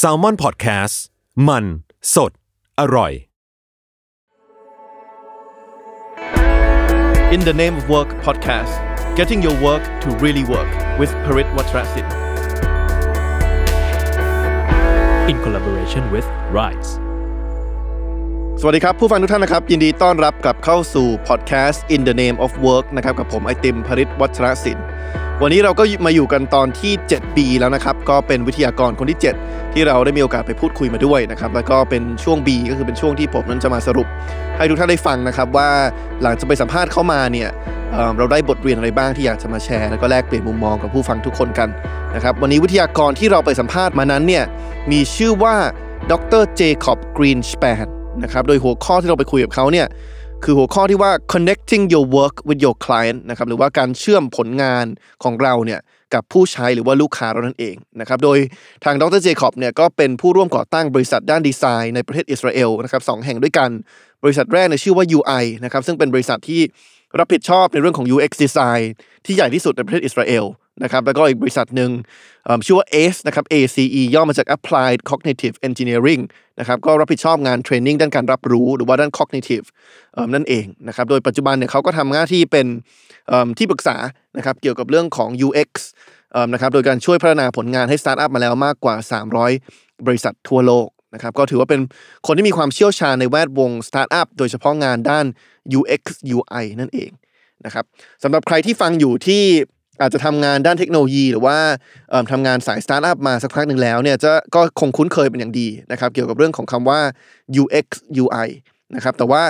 s a l ม o n PODCAST มัน สด อร่อย In the Name of Work podcast, getting your work to really work with Parit Watrasin. in collaboration with Rise สวัสดีครับ ผู้ฟังทุกท่านนะครับ ยินดีต้อนรับกลับเข้าสู่ podcast In the Name of Work นะครับกับผมไอติมพริตวัชรศิลป์ วันนี้เราก็มาอยู่กันตอนที่ 7 ปีแล้วนะครับ ก็เป็นวิทยากรคนที่ 7 ที่เราได้มีโอกาสไปพูดคุยมาด้วยนะครับ แล้วก็เป็นช่วง B ก็คือเป็นช่วงที่ผมนั้นจะมาสรุป ให้ทุกท่านได้ฟังนะครับว่าหลังจากไปสัมภาษณ์เข้ามาเนี่ยเเราได้บทเรียนอะไรบ้างที่อยากจะมาแชร์ แล้วก็แลกเปลี่ยนมุมมองกับผู้ฟังทุกคนกันนะครับวันนี้วิทยากรที่เราไปสัมภาษณ์มานั้นเนี่ยมีชื่อว่าดรเจคอบกรีนส p ปนนะครับโดยหัวข้อที่เราไปคุยกับเขาเนี่ย คือหัวข้อที่ว่า connecting your work with your client นะครับหรือว่าการเชื่อมผลงานของเราเนี่ยกับผู้ใช้หรือว่าลูกค้าเรานั่นเองนะครับโดยทางดรเจคอบเนี่ยก็เป็นผู้ร่วมก่อตั้งบริษัทด้านดีไซน์ในประเทศอิสราเอลนะครับสองแห่งด้วยกัน บริษัทแรกในยชื่อว่า UI นะครับซึ่งเป็นบริษัทที่ รับผิดชอบในเรื่องของ UX design ที่ใหญ่ที่สุดในประเทศอิสราเอลนะครับแล้วก็อีกบริษัทหนึ่งชื่อว่า ACE นะครับ ACE ย่อมาจาก Applied Cognitive Engineering นะครับก็รับผิดชอบงาน training ด้านการรับรู้หรือว่าด้าน cognitive นั่นเองนะครับโดยปัจจุบันเนี่ยเขาก็ทำหน้าที่เป็นที่ปรึกษานะครับเกี่ยวกับเรื่องของ UX นะครับโดยการช่วยพัฒนาผลงานให้สตาร์ทอัพมาแล้วมากกว่า 300 บริษัททั่วโลก นะครับก็ถือว่าเป็นคนที่มีความเชี่ยวชาญในแวดวงสตาร์ทอัพโดยเฉพาะงานด้าน UX UI นั่นเองนะครับสำหรับใครที่ฟังอยู่ที่อาจจะทำงานด้านเทคโนโลยี หรือว่าทำงานสายสตาร์ทอัพมาสักพักหนึ่งแล้วเนี่ยจะก็คงคุ้นเคยเป็นอย่างดีนะครับเกี่ยวกับเรื่องของคำว่า UX UI นะครับแต่ว่า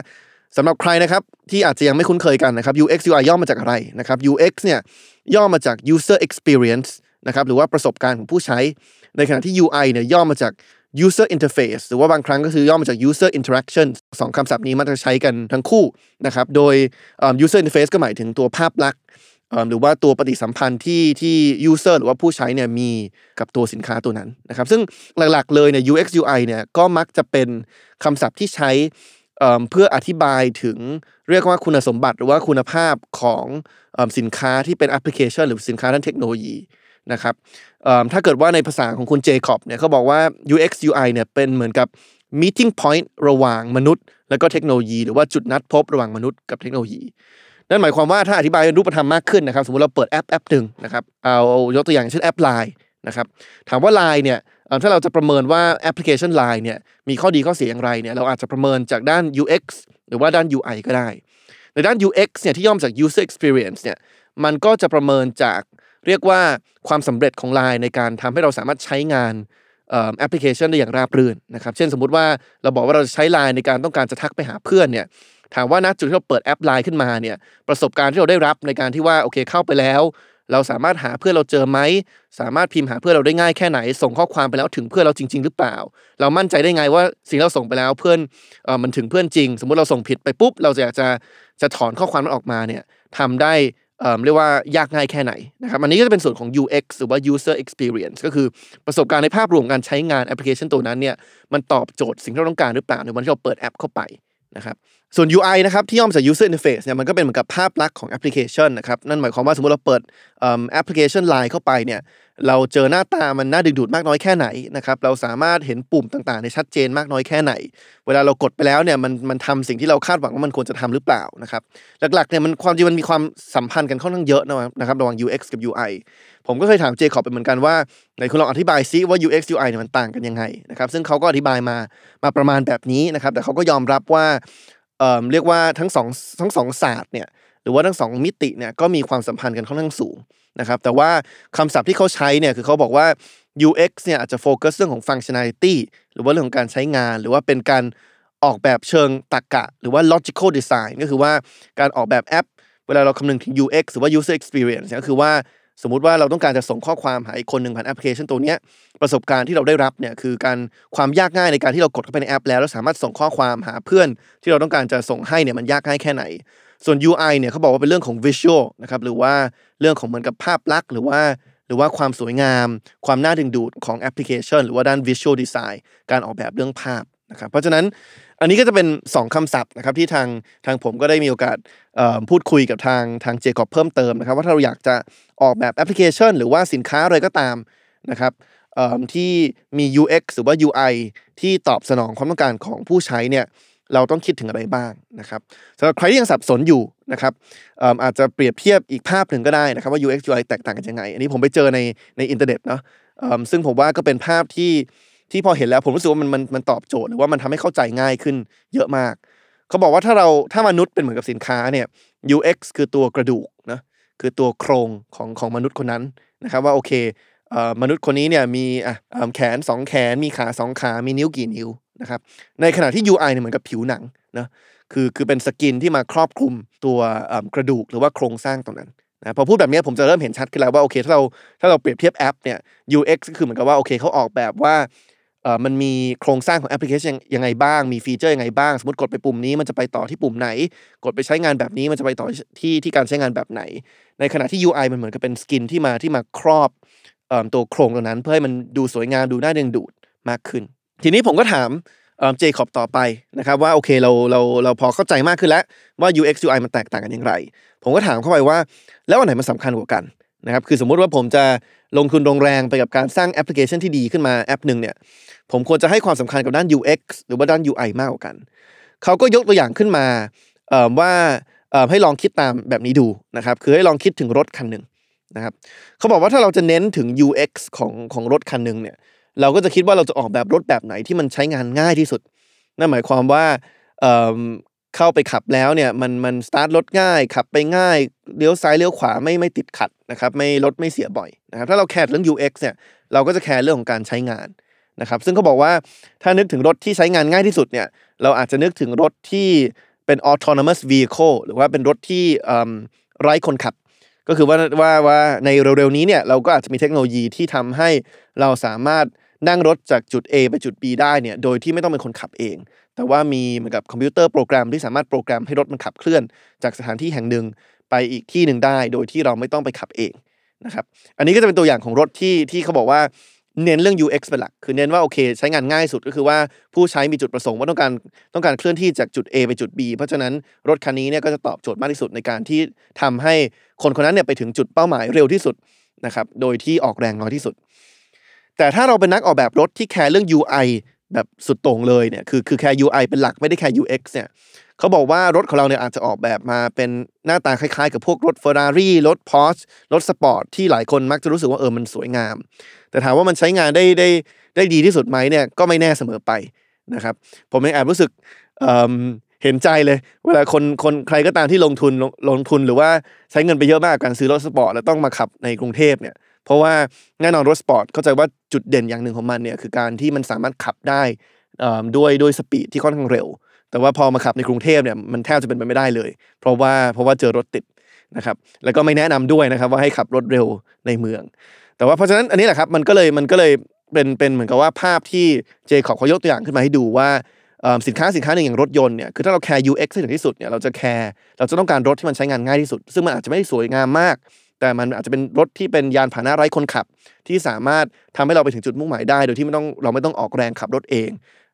สำหรับใครนะครับที่อาจจะยังไม่คุ้นเคยกันนะครับ UX UI ย่อมาจากอะไรนะครับ UX เนี่ยย่อมาจาก user experience นะครับหรือว่าประสบการณ์ของผู้ใช้ ในขณะที่ UI เนี่ยย่อมาจาก user interface หรือว่าบางครั้งก็คือย่อมาจาก user interaction สองคำศัพท์นี้มักจะใช้กันทั้งคู่นะครับ โดย user interface ก็หมายถึงตัวภาพลักษณ์หรือว่าตัวปฏิสัมพันธ์ที่ที่ user หรือว่าผู้ใช้เนี่ยมีกับตัวสินค้าตัวนั้นนะครับ ซึ่งหลักๆเลยเนี่ย UX UI เนี่ยก็มักจะเป็นคำศัพท์ที่ใช้เพื่ออธิบายถึงเรียกว่าคุณสมบัติหรือว่าคุณภาพของสินค้าที่เป็นแอปพลิเคชัน หรือสินค้าด้านเทคโนโลยี นะครับถ้าเกิดว่าในภาษาของคุณเจคอบเนี่ยเขาบอกว่า UX UI เนี่ยเป็นเหมือนกับ meeting point ระหว่างมนุษย์ และก็เทคโนโลยี หรือว่าจุดนัดพบระหว่างมนุษย์กับเทคโนโลยี นั่นหมายความว่าถ้าอธิบายเป็นรูปธรรมมากขึ้นนะครับสมมติเราเปิดแอปแอปหนึ่งนะครับเอายกตัวอย่างเช่นแอป Line นะครับถามว่า Line เนี่ยถ้าเราจะประเมินว่าแอปพลิเคชัน Line เนี่ยมีข้อดีข้อเสียอย่างไรเนี่ยเราอาจจะประเมินจากด้าน UX หรือว่าด้าน UI ก็ได้ ในด้าน UX เนี่ยที่ย่อมาจาก user experience เนี่ยมันก็จะประเมินจาก เรียกว่าความสำเร็จของ Line ในการทำให้เราสามารถใช้งานแอปพลิเคชันได้อย่างราบรื่นนะครับเช่นสมมุติว่าเราบอกว่าเราจะใช้ Line ในการต้องการจะทักไปหาเพื่อนเนี่ยถามว่าณจุดที่เราเปิดแอปไลน์ขึ้นมาเนี่ยประสบการณ์ที่เราได้รับในการที่ว่าโอเคเข้าไปแล้ว เราสามารถหาเพื่อนเราเจอไหมสามารถพิมพ์หาเพื่อนเราได้ง่ายแค่ไหน ส่งข้อความไปแล้วถึงเพื่อนเราจริง ๆ หรือเปล่า เรามั่นใจได้ไงว่าสิ่งเราส่งไปแล้วเพื่อนเออมันถึงเพื่อนจริง สมมุติเราส่งผิดไปปุ๊บ เราจะอยากจะจะถอนข้อความมันออกมาเนี่ยทำได้ เอ่อเรียกว่ายากง่ายแค่ไหนนะครับอันนี้ก็จะเป็นส่วนของ UX หรือว่า user experience ก็คือประสบการณ์ในภาพรวมการใช้งานแอปพลิเคชันตัวนั้นเนี่ยมันตอบโจทย์สิ่งที่เราต้องการหรือเปล่าในวันที่เราเปิดแอปเข้าไปนะครับส่วน UI นะครับที่ย่อมาจาก user interface เนี่ยมันก็เป็นเหมือนกับภาพลักษณ์ของแอปพลิเคชันนะครับนั่นหมายความว่าสมมติเราเปิดแอปพลิเคชัน Line เข้าไปเนี่ย เราเจอหน้าตามันน่าดึงดูดมากน้อยแค่ไหนนะครับเราสามารถเห็นปุ่มต่างๆในชัดเจนมากน้อยแค่ไหน เวลาเรากดไปแล้วเนี่ยมันมันทำสิ่งที่เราคาดหวังว่ามันควรจะทำหรือเปล่านะครับหลักๆเนี่ยมันความจริงมันมีความสัมพันธ์กันค่อนข้างเยอะนะครับระหว่าง UX กับ UI ผมก็เคยถามเจคอบไปเหมือนกันว่าไหนคุณลองอธิบายซิว่า UX UI เนี่ยมันต่างกันยังไงนะครับซึ่งเขาก็อธิบายมามาประมาณแบบนี้นะครับแต่เขาก็ยอมรับว่าเอ่อเรียกว่าทั้งสองทั้งสองศาสตร์เนี่ยหรือว่าทั้งสองมิติเนี่ยก็มีความสัมพันธ์กันค่อนข้างสูง นะครับแต่ว่าคำศัพท์ที่เขาใช้เนี่ยคือเขาบอกว่า UX เนี่ยอาจจะโฟกัสเรื่องของ functionality หรือว่าเรื่องของการใช้งาน หรือว่าเป็นการออกแบบเชิงตรรกะ หรือว่า logical design ก็คือว่าการออกแบบแอป เวลาเราคำนึงถึง UX หรือว่า user experience ก็คือว่าสมมุติว่าเราต้องการจะส่งข้อความหาอีกคนหนึ่งผ่านแอปพลิเคชันตัวนี้ประสบการณ์ที่เราได้รับเนี่ยคือการความยากง่ายในการที่เรากดเข้าไปในแอป แล้วแล้วสามารถส่งข้อความหาเพื่อนที่เราต้องการจะส่งให้เนี่ยมันยากง่ายแค่ไหน ส่วน UI เนี่ยเขาบอกว่าเป็นเรื่องของ visual นะครับหรือว่าเรื่องของเหมือนกับภาพลักษณ์หรือว่าหรือว่าความสวยงาม ความน่าดึงดูดของแอปพลิเคชัน หรือว่าด้าน visual design การออกแบบเรื่องภาพนะครับเพราะฉะนั้นอันนี้ก็จะเป็น 2คำศัพท์นะครับที่ทางทางผมก็ได้มีโอกาสพูดคุยกับทางทางเจคอบเพิ่มเติมนะครับว่าถ้าเราอยากจะออกแบบแอปพลิเคชัน หรือว่าสินค้าอะไรก็ตามนะครับที่มี UX หรือว่า UI ที่ตอบสนองความต้องการของผู้ใช้เนี่ย เราต้องคิดถึงอะไรบ้างนะครับสำหรับใครที่ยังสับสนอยู่นะครับอาจจะเปรียบเทียบอีกภาพหนึ่งก็ได้นะครับว่า UX UI แตกต่างกันยังไง อันนี้ผมไปเจอในในอินเทอร์เน็ตเนาะซึ่งผมว่าก็เป็นภาพที่ที่พอเห็นแล้วผมรู้สึกว่ามันมันมันตอบโจทย์หรือว่ามันทำให้เข้าใจง่ายขึ้นเยอะมาก เขาบอกว่าถ้าเราถ้ามนุษย์เป็นเหมือนกับสินค้าเนี่ย UX คือตัวกระดูกนะคือตัวโครงของของมนุษย์คนนั้นนะครับว่าโอเคมนุษย์คนนี้เนี่ยมีอะแขนสองแขนมีขาสองขา มีนิ้วกี่นิ้ว นะครับในขณะที่ UI เนี่ยเหมือนกับผิวหนังนะคือคือเป็นสกินที่มาครอบคลุมตัวกระดูกหรือว่าโครงสร้างตรงนั้นนะพอพูดแบบนี้ผมจะเริ่มเห็นชัดขึ้นแล้วว่าโอเคถ้าเราถ้าเราเปรียบเทียบแอปเนี่ย UX ก็คือเหมือนกับว่าโอเคเขาออกแบบว่ามันมีโครงสร้างของแอปพลิเคชันยังไงบ้าง มีฟีเจอร์ยังไงบ้าง สมมติกดไปปุ่มนี้มันจะไปต่อที่ปุ่มไหน กดไปใช้งานแบบนี้มันจะไปต่อที่ที่การใช้งานแบบไหน ในขณะที่ UI มันเหมือนกับเป็น skin ที่มาที่มาครอบตัวโครงตรงนั้น เพื่อให้มันดูสวยงามดูน่าดึงดูดมากขึ้น ทีนี้ผมก็ถามเจคอบต่อไปนะครับว่าโอเคเราเราเราพอเข้าใจมากขึ้นแล้วว่า UX UI มันแตกต่างกันอย่างไร ผมก็ถามเข้าไปว่า แล้วอันไหนมันสำคัญกว่ากันนะครับคือสมมุติว่าผมจะลงทุนลงแรงไปกับการสร้างแอปพลิเคชันที่ดีขึ้นมาแอปหนึ่งเนี่ยผมควรจะให้ความสำคัญกับด้าน UX หรือว่าด้าน UI มากกว่ากันเขาก็ยกตัวอย่างขึ้นมาว่าให้ลองคิดตามแบบนี้ดูนะครับคือให้ลองคิดถึงรถคันหนึ่งนะครับเขาบอกว่าถ้าเราจะเน้นถึง UX ของของรถคันหนึ่งเนี่ย เราก็จะคิดว่าเราจะออกแบบรถแบบไหนที่มันใช้งานง่ายที่สุด นั่นหมายความว่าเเข้าไปขับแล้วเนี่ยมันมันสตาร์ทรถง่าย ขับไปง่ายเลี้ยวซ้ายเลี้ยวขวาไม่ไม่ติดขัดนะครับไม่รถไม่เสียบ่อยนะครับถ้าเราแคร์เรื่อง UX เนี่ยเราก็จะแคร์เรื่องของการใช้งานนะครับซึ่งเขาบอกว่าถ้านึกถึงรถที่ใช้งานง่ายที่สุดเนี่ยเราอาจจะนึกถึงรถที่เป็น autonomous vehicle หรือว่าเป็นรถที่ไร้คนขับ ก็คือว่าว่าว่าในเร็วๆนี้เนี่ยเราก็อาจจะมีเทคโนโลยีที่ทำให้เราสามารถ นั่งรถจากจุด A ไปจุด B ได้เนี่ยโดยที่ไม่ต้องเป็นคนขับเอง แต่ว่ามีเหมือนกับคอมพิวเตอร์โปรแกรมที่สามารถโปรแกรมให้รถมันขับเคลื่อน จากสถานที่แห่งหนึ่งไปอีกที่หนึ่งได้ โดยที่เราไม่ต้องไปขับเองนะครับอันนี้ก็จะเป็นตัวอย่างของรถที่ที่เขาบอกว่าเน้นเรื่อง UX เป็นหลัก คือเน้นว่าโอเค ใช้งานง่ายสุดก็คือว่าผู้ใช้มีจุดประสงค์ว่าต้องการต้องการเคลื่อนที่จากจุด A ไปจุด B เพราะฉะนั้นรถคันนี้เนี่ยก็จะตอบโจทย์มากที่สุดในการที่ทำให้คนคนนั้นเนี่ยไปถึงจุดเป้าหมายเร็วที่สุดนะครับ โดยที่ออกแรงน้อยที่สุด แต่ถ้าเราเป็นนักออกแบบรถที่แคร์เรื่อง UI แบบสุดโต่งเลยเนี่ยคือคือแคร์ UI เป็นหลักไม่ได้แคร์ UX เนี่ยเขาบอกว่ารถของเราเนี่ยอาจจะออกแบบมาเป็นหน้าตาคล้ายๆ กับพวกรถ Ferrari รถ Porsche รถสปอร์ตที่หลายคนมักจะรู้สึกว่าเออมันสวยงาม แต่ถามว่ามันใช้งานได้ได้ได้ดีที่สุดไหมเนี่ยก็ไม่แน่เสมอไปนะครับผมเองแอบรู้สึกเห็นใจเลยเวลาคนคนใครก็ตามที่ลงทุนลงลงทุนหรือว่าใช้เงินไปเยอะมากกับการซื้อรถสปอร์ตแล้วต้องมาขับในกรุงเทพเนี่ย เพราะว่าแน่นอนรถสปอร์ตเข้าใจว่าจุดเด่นอย่างหนึ่งของมันเนี่ยคือการที่มันสามารถขับได้ด้วยด้วยสปีดที่ค่อนข้างเร็ว แต่ว่าพอมาขับในกรุงเทพเนี่ยมันแทบจะเป็นไปไม่ได้เลย เพราะว่าเพราะว่าเจอรถติดนะครับแล้วก็ไม่แนะนำด้วยนะครับว่าให้ขับรถเร็วในเมือง แต่ว่าเพราะฉะนั้นอันนี้แหละครับมันก็เลยมันก็เลยเป็นเป็นเหมือนกับว่าภาพที่เจคอบเขายกตัวอย่างขึ้นมาให้ดูว่าสินค้าสินค้าหนึ่งอย่างรถยนต์เนี่ยคือถ้าเราแคร์ UX ให้ถึงที่สุดเนี่ยเราจะแคร์เราจะต้องการรถที่มันใช้งานง่ายที่สุด ซึ่งมันอาจจะไม่ได้สวยงามมาก แต่มันอาจจะเป็นรถที่เป็นยานพาหนะไร้คนขับ ที่สามารถทำให้เราไปถึงจุดมุ่งหมายได้ โดยที่ไม่ต้องเราไม่ต้องออกแรงขับรถเอง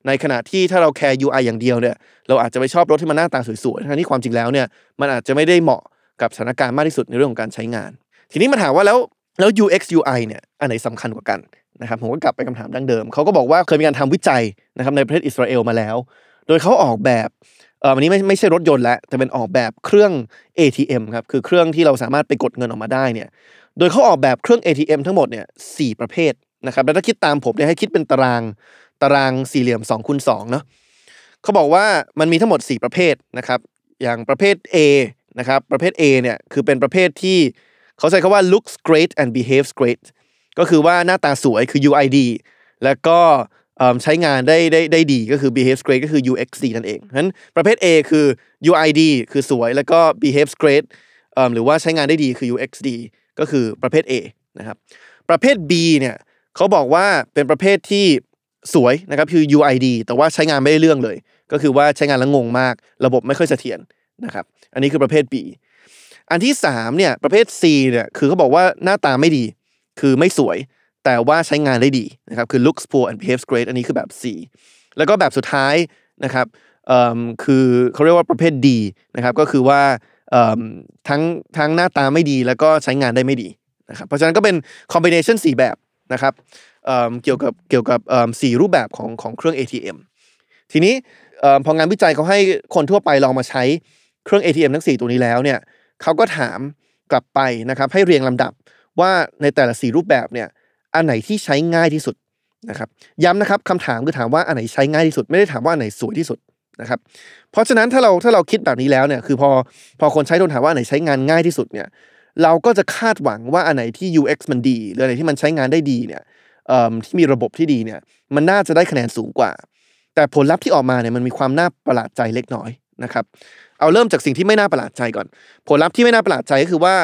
ในขณะที่ถ้าเราแคร์ UI อย่างเดียวเนี่ยเราอาจจะไปชอบรถที่มันหน้าตาสวยๆทั้งที่ความจริงแล้วเนี่ยมันอาจจะไม่ได้เหมาะกับสถานการณ์มากที่สุดในเรื่องของการใช้งาน ทีนี้มาถามว่าแล้วแล้ว UX UI เนี่ยอันไหนสำคัญกว่ากันนะครับผมก็กลับไปคำถามดั้งเดิมเขาก็บอกว่าเคยมีการทำวิจัยนะครับในประเทศอิสราเอลมาแล้ว โดยเขาออกแบบ เออวันนี้ไม่ไม่ใช่รถยนต์แล้วแต่เป็นออกแบบเครื่อง ATM ครับคือเครื่องที่เราสามารถไปกดเงินออกมาได้เนี่ยโดยเขาออกแบบเครื่อง ATM ทั้งหมดเนี่ยสี่ประเภทนะครับแล้วถ้าคิดตามผมเนี่ยให้คิดเป็นตารางตารางสี่เหลี่ยม2คูณ2เนาะเขาบอกว่ามันมีทั้งหมด 4 ประเภทนะครับอย่างประเภท A นะครับประเภท A เนี่ยคือเป็นประเภทที่เขาใช้คำว่า looks great and behaves great ก็คือว่าหน้าตาสวยคือ UID แล้วก็ ใช้งานได้ได้ได้ดีก็คือ behaves great ก็คือ UXD นั่นเองฉะนั้นประเภท A คือ UID คือสวยแล้วก็ behaves great หรือว่าใช้งานได้ดีคือ UXD ก็คือประเภท A นะครับประเภท B เนี่ยเขาบอกว่าเป็นประเภทที่สวยนะครับคือ UID แต่ว่าใช้งานไม่ได้เรื่องเลย ก็คือว่าใช้งานแล้วงงมาก ระบบไม่ค่อยเสถียรนะครับอันนี้คือประเภท B อันที่3เนี่ยประเภท C เนี่ยคือเขาบอกว่าหน้าตาไม่ดี คือไม่สวย แต่ว่าใช้งานได้ดีนะครับคือ looks poor and behaves great อันนี้คือแบบ C แล้วก็แบบสุดท้ายนะครับคือเขาเรียกว่าประเภท D นะครับก็คือว่าทั้งทั้งหน้าตาไม่ดีแล้วก็ใช้งานได้ไม่ดีนะครับเพราะฉะนั้นก็เป็น combination 4แบบนะครับเเกี่ยวกับเกี่ยวกับสี่รูปแบบของของเครื่อง ATM ทีนี้พองานวิจัยเขาให้คนทั่วไปลองมาใช้เครื่อง ATM ทั้ง 4 ตัวนี้แล้วเนี่ยเขาก็ถามกลับไปนะครับให้เรียงลำดับว่าในแต่ละ 4 รูปแบบเนี่ย อันไหนที่ใช้ง่ายที่สุดนะครับย้ำนะครับคำถามคือถามว่าอันไหนใช้ง่ายที่สุด ไม่ได้ถามว่าอันไหนสวยที่สุดนะครับเพราะฉะนั้นถ้าเราถ้าเราคิดแบบนี้แล้วเนี่ยคือพอพอคนใช้โดนถามว่าอันไหนใช้งานง่ายที่สุดเนี่ยเราก็จะคาดหวังว่าอันไหนที่ UX มันดี หรืออันไหนที่มันใช้งานได้ดีเนี่ยเอิ่มที่มีระบบที่ดีเนี่ยมันน่าจะได้คะแนนสูงกว่า แต่ผลลัพธ์ที่ออกมาเนี่ยมันมีความน่าประหลาดใจเล็กน้อยนะครับเอาเริ่มจากสิ่งที่ไม่น่าประหลาดใจก่อน ผลลัพธ์ที่ไม่น่าประหลาดใจก็คือว่า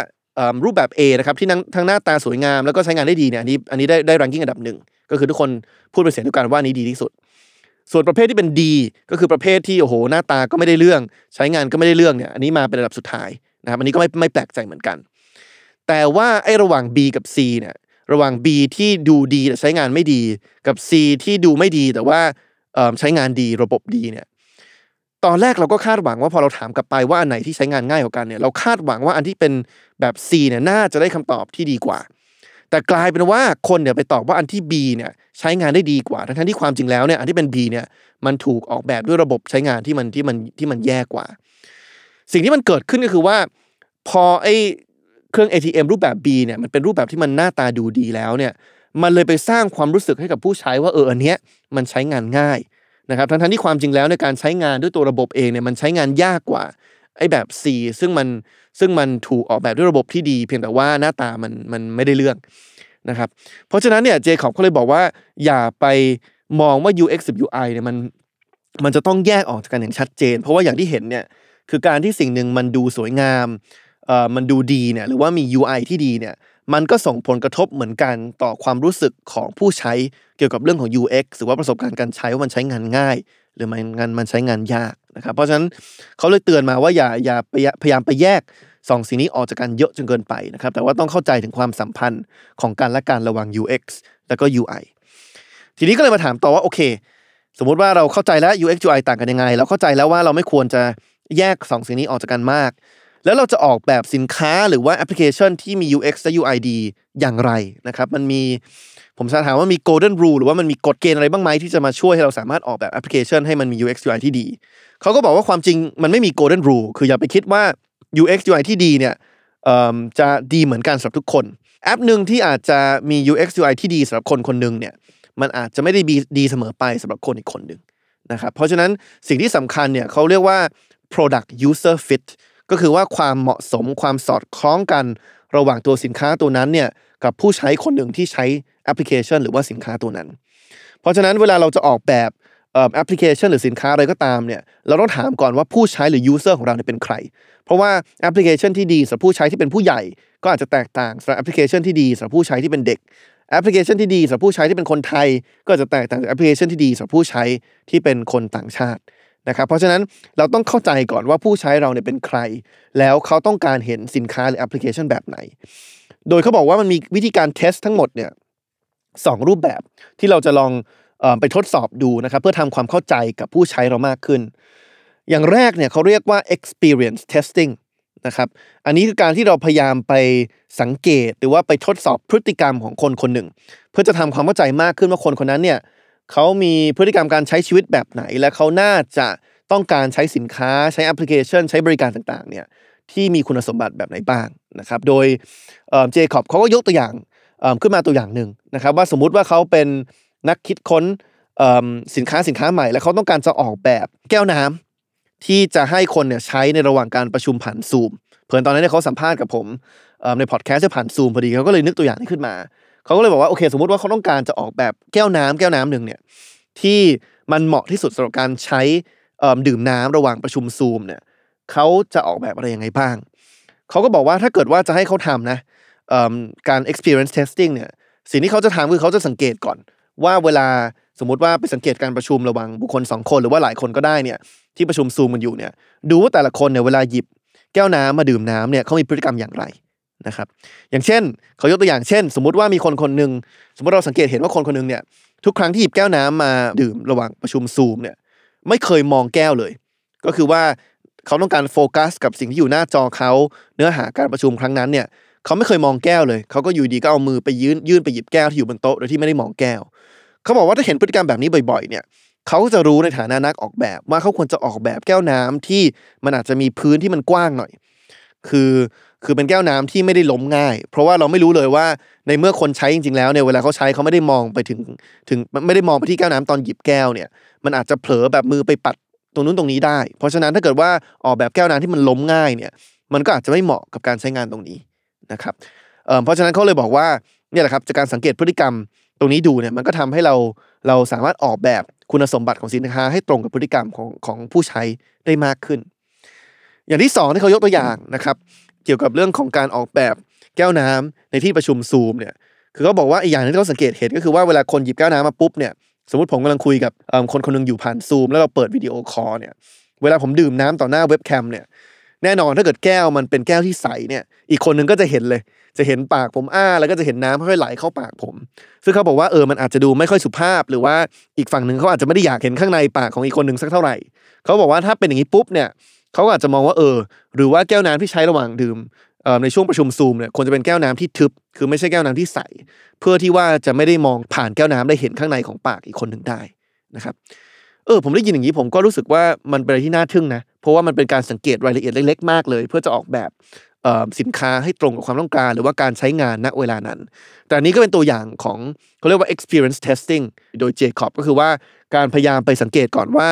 รูปแบบ A นะครับที่ทั้งทั้งหน้าตาสวยงามแล้วก็ใช้งานได้ดีเนี่ยอันนี้อันนี้ได้ได้รังกิ้งอันดับหนึ่งก็คือทุกคนพูดเป็นเสียงเดียวกันว่านี้ดีที่สุด ส่วนประเภทที่เป็น D ก็คือประเภทที่โอ้โหหน้าตาก็ไม่ได้เรื่อง ใช้งานก็ไม่ได้เรื่องเนี่ยอันนี้มาเป็นระดับสุดท้ายนะครับอันนี้ก็ไม่ไม่แปลกใจเหมือนกัน แต่ว่าไอ้ระหว่าง B กับ C เนี่ยระหว่าง B ที่ดูดีแต่ใช้งานไม่ดีกับ C ที่ดูไม่ดีแต่ว่าใช้งานดีระบบดีเนี่ย ตอนแรกเราก็คาดหวังว่าพอเราถามกลับไปว่าอันไหนที่ใช้งานง่ายกว่ากันเนี่ยเราคาดหวังว่าอันที่เป็นแบบ C เนี่ยน่าจะได้คำตอบที่ดีกว่า แต่กลายเป็นว่าคนเนี่ยไปตอบว่าอันที่ B เนี่ยใช้งานได้ดีกว่า ทั้งที่ความจริงแล้วเนี่ยอันที่เป็น B เนี่ยมันถูกออกแบบด้วยระบบใช้งานที่มันที่มันที่มันแย่กว่า สิ่งที่มันเกิดขึ้นก็คือว่า พอไอ้เครื่อง ATM รูปแบบ B เนี่ยมันเป็นรูปแบบที่มันหน้าตาดูดีแล้วเนี่ยมันเลยไปสร้างความรู้สึกให้กับผู้ใช้ว่าเอออันเนี้ยมันใช้งานง่าย นะครับทั้งๆที่ความจริงแล้วในการใช้งานด้วยตัวระบบเองเนี่ยมันใช้งานยากกว่าไอ้แบบ C ซึ่งมันซึ่งมันถูกออกแบบด้วยระบบที่ดี เพียงแต่ว่าหน้าตามันมันไม่ได้เรื่องนะครับเพราะฉะนั้นเนี่ยเจคอบเขาเลยบอกว่า อย่าไปมองว่า UX กับ UI เนี่ยมันมันจะต้องแยกออกจากกันอย่างชัดเจน เพราะว่าอย่างที่เห็นเนี่ยคือการที่สิ่งหนึ่งมันดูสวยงามเอ่อมันดูดีเนี่ยหรือว่ามี UI ที่ดีเนี่ย มันก็ส่งผลกระทบเหมือนกันต่อความรู้สึกของผู้ใช้เกี่ยวกับเรื่องของ UX หรือว่าประสบการณ์การใช้ว่ามันใช้งานง่าย หรือมันงานมันใช้งานยากนะครับเพราะฉะนั้นเขาเลยเตือนมาว่าอย่าอย่าพยายามไปแยกสองสิ่งนี้ออกจากกันเยอะจนเกินไปนะครับแต่ว่าต้องเข้าใจถึงความสัมพันธ์ของการและการระหว่าง UX แล้วก็ UI ทีนี้ก็เลยมาถามต่อว่าโอเค สมมุติว่าเราเข้าใจแล้ว UX UI ต่างกันยังไง เราเข้าใจแล้วว่าเราไม่ควรจะแยกสองสิ่งนี้ออกจากกันมาก แล้วเราจะออกแบบสินค้าหรือว่าแอปพลิเคชันที่มี UX และ UI ดีอย่างไรนะครับ มันมีผมจะถามว่ามี golden rule หรือว่ามันมีกฎเกณฑ์อะไรบ้างไหมที่จะมาช่วยให้เราสามารถออกแบบแอปพลิเคชันให้มันมี UX UI ที่ดี เขาก็บอกว่าความจริงมันไม่มี golden rule คืออย่าไปคิดว่า UX UI ที่ดีเนี่ยจะดีเหมือนกันสำหรับทุกคน แอปหนึ่งที่อาจจะมี UX UI ที่ดีสำหรับคนคนหนึ่งเนี่ยมันอาจจะไม่ได้ดีเสมอไปสำหรับคนอีกคนหนึ่งนะครับเพราะฉะนั้นสิ่งที่สำคัญเนี่ยเขาเรียกว่า product user fit ก็คือว่าความเหมาะสมความสอดคล้องกันระหว่างตัวสินค้าตัวนั้นเนี่ยกับผู้ใช้คนหนึ่งที่ใช้แอปพลิเคชัน หรือว่าสินค้าตัวนั้น เพราะฉะนั้นเวลาเราจะออกแบบแอปพลิเคชันหรือสินค้าอะไรก็ตามเนี่ยเราต้องถามก่อนว่าผู้ใช้หรือ user ของเราเนี่ยเป็นใคร เพราะว่าแอปพลิเคชันที่ดีสำหรับผู้ใช้ที่เป็นผู้ใหญ่ ก็อาจจะแตกต่างสำหรับแอปพลิเคชันที่ดีสำหรับผู้ใช้ที่เป็นเด็กแอปพลิเคชันที่ดีสำหรับผู้ใช้ที่เป็นคนไทย ก็จะแตกต่างจากแอปพลิเคชันที่ดีสำหรับผู้ใช้ที่เป็นคนต่างชาติ นะครับเพราะฉะนั้นเราต้องเข้าใจก่อนว่าผู้ใช้เราเนี่ยเป็นใคร แล้วเขาต้องการเห็นสินค้าหรือแอปพลิเคชันแบบไหน โดยเขาบอกว่ามันมีวิธีการเทสทั้งหมดเนี่ยสองรูปแบบที่เราจะลองไปทดสอบดูนะครับเพื่อทำความเข้าใจกับผู้ใช้เรามากขึ้น อย่างแรกเนี่ยเขาเรียกว่า experience testing นะครับอันนี้คือการที่เราพยายามไปสังเกตหรือว่าไปทดสอบพฤติกรรมของคนคนหนึ่ง เพื่อจะทำความเข้าใจมากขึ้นว่าคนคนนั้นเนี่ย เขามีพฤติกรรมการใช้ชีวิตแบบไหน และเขาน่าจะต้องการใช้สินค้าใช้แอปพลิเคชัน ใช้บริการต่างๆเนี่ยที่มีคุณสมบัติแบบไหนบ้างนะครับ โดยเจคอบเขาก็ยกตัวอย่างขึ้นมาตัวอย่างหนึ่งนะครับ ว่าสมมุติว่าเขาเป็นนักคิดค้นสินค้าสินค้าใหม่ และเขาต้องการจะออกแบบแก้วน้ำที่จะให้คนเนี่ยใช้ในระหว่างการประชุมผ่านซูมเพื่อนตอนนั้นเนี่ยเขาสัมภาษณ์กับผมในพอดแคสต์จะผ่านซูมพอดีเขาก็เลยนึกตัวอย่างนี้ขึ้นมา เขาก็เลยบอกว่าโอเค สมมติว่าเขาต้องการจะออกแบบแก้วน้ำแก้วน้ำหนึ่งเนี่ยที่มันเหมาะที่สุดสำหรับการใช้ดื่มน้ำระหว่างประชุมซูมเนี่ยเขาจะออกแบบอะไรยังไงบ้างเขาก็บอกว่าถ้าเกิดว่าจะให้เขาทำนะเอ็การ experience testing เนี่ยสิ่งที่เขาจะทำคือเขาจะสังเกตก่อน ว่าเวลาสมมติว่าไปสังเกตการประชุมระหว่างบุคคลสองคนหรือว่าหลายคนก็ได้เนี่ยที่ประชุมซูมกันอยู่เนี่ยดูว่าแต่ละคนเนี่ยเวลาหยิบแก้วน้ำมาดื่มน้ำเนี่ยเขามีพฤติกรรมอย่างไร นะครับ อย่างเช่นเขายกตัวอย่างเช่น สมมุติว่ามีคนคนหนึ่งสมมติเราสังเกตเห็นว่าคนคนหนึ่งเนี่ยทุกครั้งที่หยิบแก้วน้ำมาดื่มระหว่างประชุมซูมเนี่ยไม่เคยมองแก้วเลย ก็คือว่าเขาต้องการโฟกัส กับสิ่งที่อยู่หน้าจอเขาเนื้อหาการประชุมครั้งนั้นเนี่ยเขาไม่เคยมองแก้วเลย เขาก็อยู่ดีก็เอามือไปยื่นยื่นไปหยิบแก้วที่อยู่บนโต๊ะโดยที่ไม่ได้มองแก้ว เขาบอกว่าถ้าเห็นพฤติกรรมแบบนี้บ่อยๆ เนี่ยเขาจะรู้ในฐานะนักออกแบบว่าเขาควรจะออกแบบแก้วน้ำที่มันอาจจะมีพื้นที่มันกว้างหน่อย คือ คือเป็นแก้วน้ำที่ไม่ได้ล้มง่าย เพราะว่าเราไม่รู้เลยว่าในเมื่อคนใช้จริงๆแล้วเนี่ยเวลาเขาใช้เขาไม่ได้มองไปถึงถึงไม่ได้มองไปที่แก้วน้ำตอนหยิบแก้วเนี่ย มันอาจจะเผลอแบบมือไปปัดตรงนู้นตรงนี้ได้ เพราะฉะนั้นถ้าเกิดว่าออกแบบแก้วน้ำที่มันล้มง่ายเนี่ย มันก็อาจจะไม่เหมาะกับการใช้งานตรงนี้นะครับเเพราะฉะนั้นเขาเลยบอกว่าเนี่ยแหละครับจากการสังเกตพฤติกรรมตรงนี้ดูเนี่ยมันก็ทำให้เราเราสามารถออกแบบคุณสมบัติของสินค้าให้ตรงกับพฤติกรรมของของผู้ใช้ได้มากขึ้น อย่างที่สองที่เขายกตัวอย่างนะครับ เกี่ยวกับเรื่องของการออกแบบแก้วน้ำในที่ประชุมซูมเนี่ยคือเขาบอกว่าอีกอย่างนึงที่เขาสังเกตเห็นก็คือว่าเวลาคนหยิบแก้วน้ำมาปุ๊บเนี่ยสมมติผมกำลังคุยกับคนคนหนึงอยู่ผ่านซูมแล้วเราเปิดวิดีโอคอลเนี่ยเวลาผมดื่มน้ำต่อหน้าเว็บแคมเนี่ยแน่นอนถ้าเกิดแก้วมันเป็นแก้วที่ใสเนี่ยอีกคนหนึงก็จะเห็นเลย จะเห็นปากผมอ้า แล้วก็จะเห็นน้ำค่อยๆไหลเข้าปากผม ซึ่งเขาบอกว่าเออมันอาจจะดูไม่ค่อยสุภาพ หรือว่าอีกฝั่งหนึ่งเขาอาจจะไม่ได้อยากเห็นข้างในปากของอีกคนหนึ่งสักเท่าไหร่เขาบอกว่าถ้าเป็นอย่างนี้ปุ๊บเนี่ย เขาอาจจะมองว่าเออ หรือว่าแก้วน้ำที่ใช้ระหว่างดื่มในช่วงประชุมซูมเนี่ยควรจะเป็นแก้วน้ำที่ทึบ คือไม่ใช่แก้วน้ำที่ใส เพื่อที่ว่าจะไม่ได้มองผ่านแก้วน้ำได้เห็นข้างในของปากอีกคนหนึ่งได้นะครับเออผมได้ยินอย่างนี้ผมก็รู้สึกว่ามันเป็นอะไรที่น่าทึ่งนะ เพราะว่ามันเป็นการสังเกตรายละเอียดเล็ก ๆ มากเลย เพื่อจะออกแบบสินค้าให้ตรงกับความต้องการ หรือว่าการใช้งานณเวลานั้น แต่นี้ก็เป็นตัวอย่างของเขาเรียกว่า experience testing โดย Jacob ก็คือว่าการพยายามไปสังเกตก่อนว่า